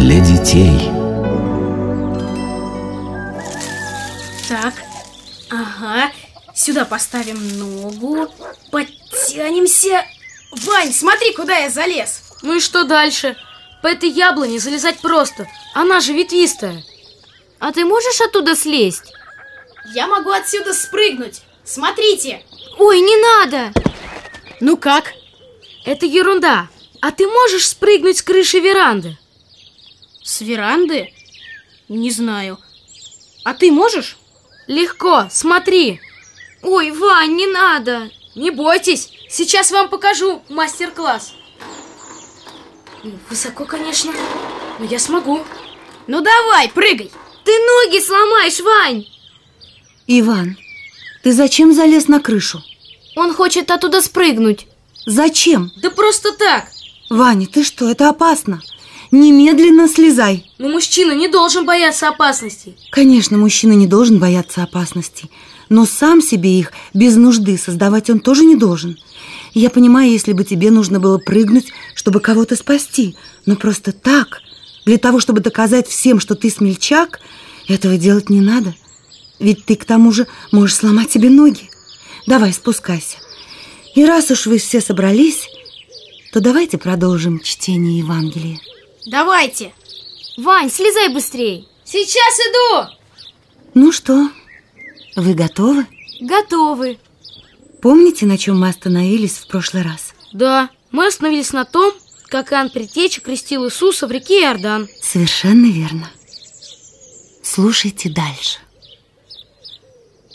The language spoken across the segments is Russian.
для детей. Так, ага, сюда поставим ногу, подтянемся. Вань, смотри, куда я залез. Ну и что дальше? По этой яблоне залезать просто, она же ветвистая. А ты можешь оттуда слезть? Я могу отсюда спрыгнуть. Смотрите. Ой, не надо. Ну как? Это ерунда. А ты можешь спрыгнуть с крыши веранды? С веранды? Не знаю. А ты можешь? Легко, смотри. Ой, Вань, не надо. Не бойтесь, сейчас вам покажу мастер-класс. Высоко, конечно, но я смогу. Ну давай, прыгай. Ты ноги сломаешь, Вань. Иван, ты зачем залез на крышу? Он хочет оттуда спрыгнуть. Зачем? Да просто так. Ваня, ты что, это опасно. Немедленно слезай. Но мужчина не должен бояться опасностей. Конечно, мужчина не должен бояться опасностей. Но сам себе их без нужды создавать он тоже не должен. Я понимаю, если бы тебе нужно было прыгнуть, чтобы кого-то спасти. Но просто так, для того, чтобы доказать всем, что ты смельчак, этого делать не надо. Ведь ты к тому же можешь сломать себе ноги. Давай, спускайся. И раз уж вы все собрались, то давайте продолжим чтение Евангелия. Давайте. Вань, слезай быстрей. Сейчас иду. Ну что, вы готовы? Готовы. Помните, на чем мы остановились в прошлый раз? Да, мы остановились на том, как Иоанн Притеча крестил Иисуса в реке Иордан. Совершенно верно. Слушайте дальше.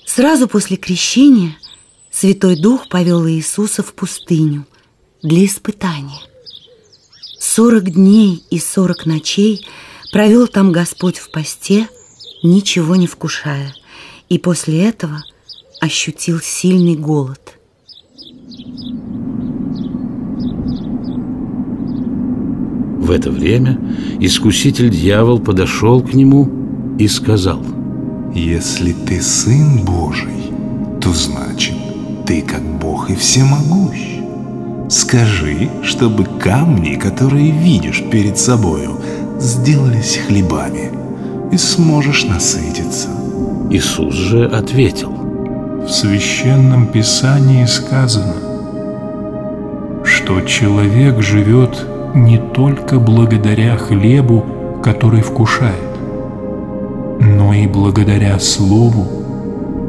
Сразу после крещения Святой Дух повел Иисуса в пустыню для испытания. Сорок дней и сорок ночей провел там Господь в посте, ничего не вкушая, и после этого ощутил сильный голод. В это время искуситель дьявол подошел к нему и сказал Если ты сын Божий, то значит, ты как Бог и всемогущ. Скажи, чтобы камни, которые видишь перед собою, сделались хлебами, и сможешь насытиться. Иисус же ответил В священном писании сказано, что человек живет не только благодаря хлебу, который вкушает, но и благодаря Слову,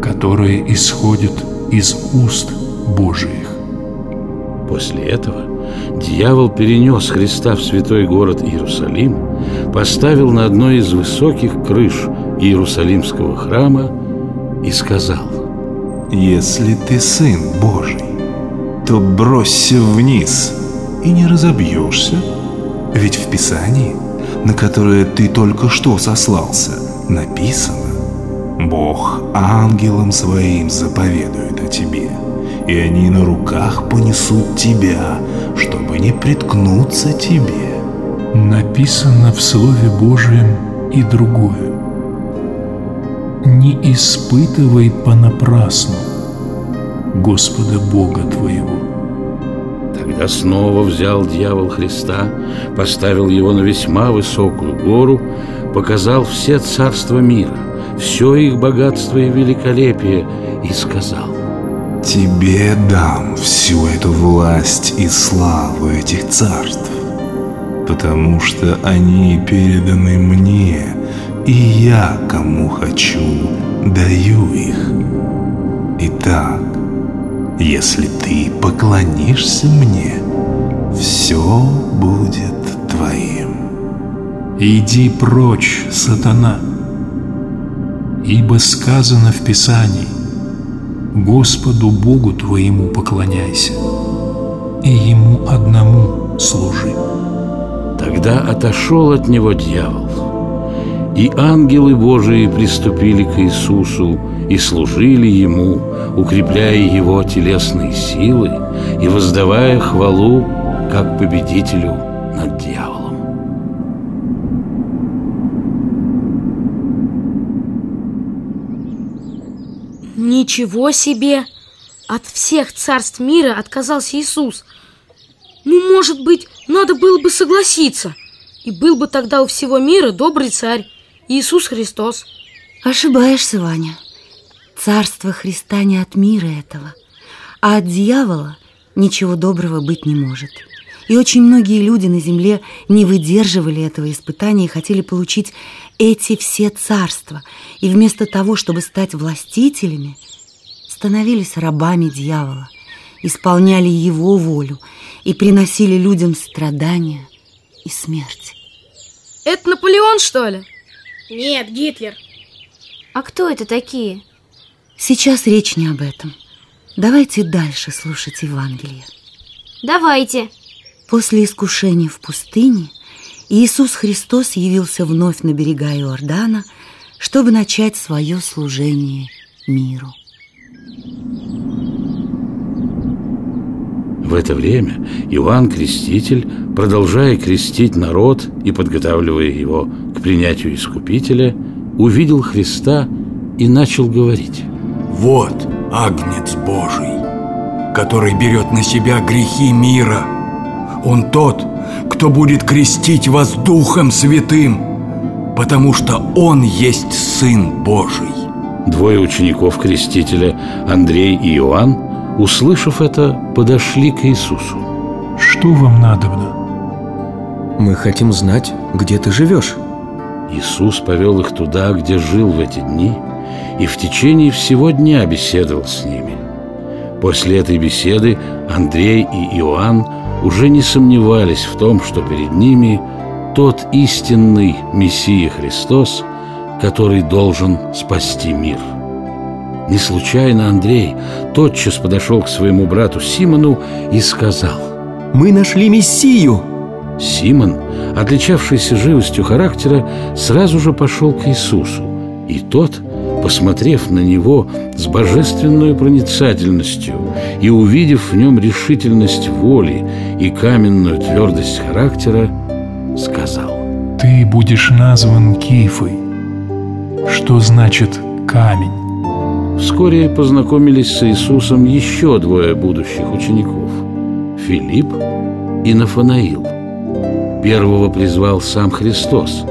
которое исходит из уст Божиих. После этого дьявол перенес Христа в святой город Иерусалим, поставил на одной из высоких крыш Иерусалимского храма и сказал Если ты сын Божий, то бросься вниз и не разобьешься. Ведь в Писании, на которое ты только что сослался, написано Бог ангелам своим заповедует о тебе, и они на руках понесут тебя, чтобы не приткнуться тебе. Написано в Слове Божьем и другое. Не испытывай понапрасну Господа Бога твоего. Тогда снова взял дьявол Христа, поставил его на весьма высокую гору, показал все царства мира, все их богатство и великолепие, и сказал Тебе дам всю эту власть и славу этих царств, потому что они переданы мне, и я, кому хочу, даю их. Итак, если ты поклонишься мне, все будет твоим. Иди прочь, сатана, ибо сказано в Писании, Господу Богу твоему поклоняйся, и Ему одному служи. Тогда отошел от него дьявол, и ангелы Божии приступили к Иисусу и служили Ему, укрепляя Его телесные силы и воздавая хвалу как победителю Ничего себе! От всех царств мира отказался Иисус. Ну, может быть, надо было бы согласиться. И был бы тогда у всего мира добрый царь, Иисус Христос. Ошибаешься, Ваня. Царство Христа не от мира этого, а от дьявола ничего доброго быть не может. И очень многие люди на земле не выдерживали этого испытания и хотели получить эти все царства. И вместо того, чтобы стать властителями, становились рабами дьявола, исполняли его волю и приносили людям страдания и смерть. Это Наполеон, что ли? Нет, Гитлер. А кто это такие? Сейчас речь не об этом. Давайте дальше слушать Евангелие. Давайте. После искушения в пустыне Иисус Христос явился вновь на берега Иордана, чтобы начать свое служение миру. В это время Иоанн Креститель, продолжая крестить народ и подготавливая его к принятию Искупителя, увидел Христа и начал говорить. Вот Агнец Божий, который берет на себя грехи мира. Он тот, кто будет крестить вас Духом Святым, потому что Он есть Сын Божий. Двое учеников Крестителя, Андрей и Иоанн, услышав это, подошли к Иисусу. Что вам надобно? Мы хотим знать, где ты живешь. Иисус повел их туда, где жил в эти дни, и в течение всего дня беседовал с ними. После этой беседы Андрей и Иоанн уже не сомневались в том, что перед ними тот истинный Мессия Христос, который должен спасти мир. Не случайно Андрей тотчас подошел к своему брату Симону и сказал Мы нашли Мессию! Симон, отличавшийся живостью характера, сразу же пошел к Иисусу, и тот, посмотрев на него с божественной проницательностью и увидев в нем решительность воли и каменную твердость характера, сказал Ты будешь назван Кифой. Что значит камень? Вскоре познакомились с Иисусом еще двое будущих учеников – Филипп и Нафанаил. Первого призвал сам Христос,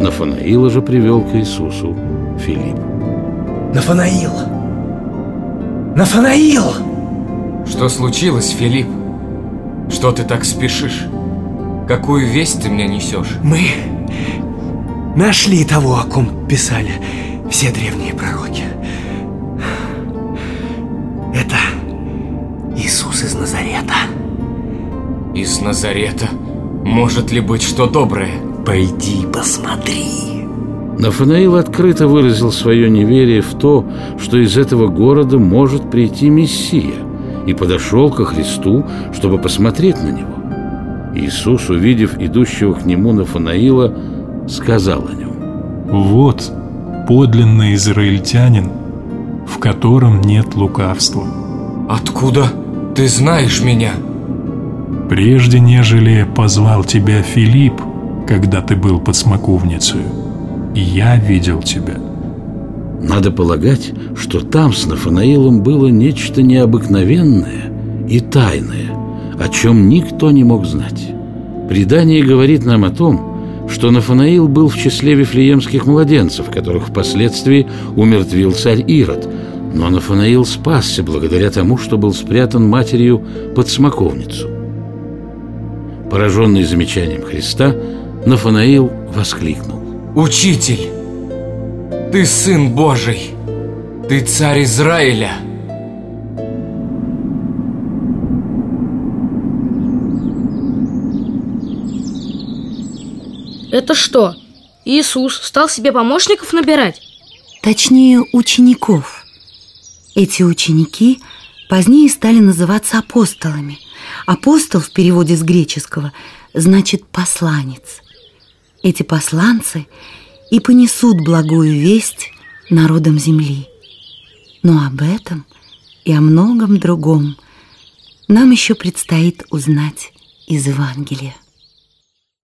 Нафанаила же привел к Иисусу Филипп. Нафанаил! Нафанаил! Что случилось, Филипп? Что ты так спешишь? Какую весть ты мне несешь? Мы нашли того, о ком писали все древние пророки. Это Иисус из Назарета. Из Назарета? Может ли быть что доброе? Пойди посмотри. Нафанаил открыто выразил свое неверие в то, что из этого города может прийти Мессия, и подошел ко Христу, чтобы посмотреть на него. Иисус, увидев идущего к нему Нафанаила, сказал о нем. Вот подлинный израильтянин, в котором нет лукавства. Откуда ты знаешь меня? Прежде нежели позвал тебя Филипп, когда ты был под смоковницей, я видел тебя. Надо полагать, что там с Нафанаилом было нечто необыкновенное и тайное, о чем никто не мог знать. Предание говорит нам о том, что Нафанаил был в числе вифлеемских младенцев, которых впоследствии умертвил царь Ирод, но Нафанаил спасся благодаря тому, что был спрятан матерью под смоковницу. Пораженный замечанием Христа, Нафанаил воскликнул. Учитель, ты Сын Божий, ты Царь Израиля. Это что, Иисус стал себе помощников набирать? Точнее, учеников. Эти ученики позднее стали называться апостолами. Апостол в переводе с греческого значит «посланец». Эти посланцы и понесут благую весть народам земли. Но об этом и о многом другом нам еще предстоит узнать из Евангелия.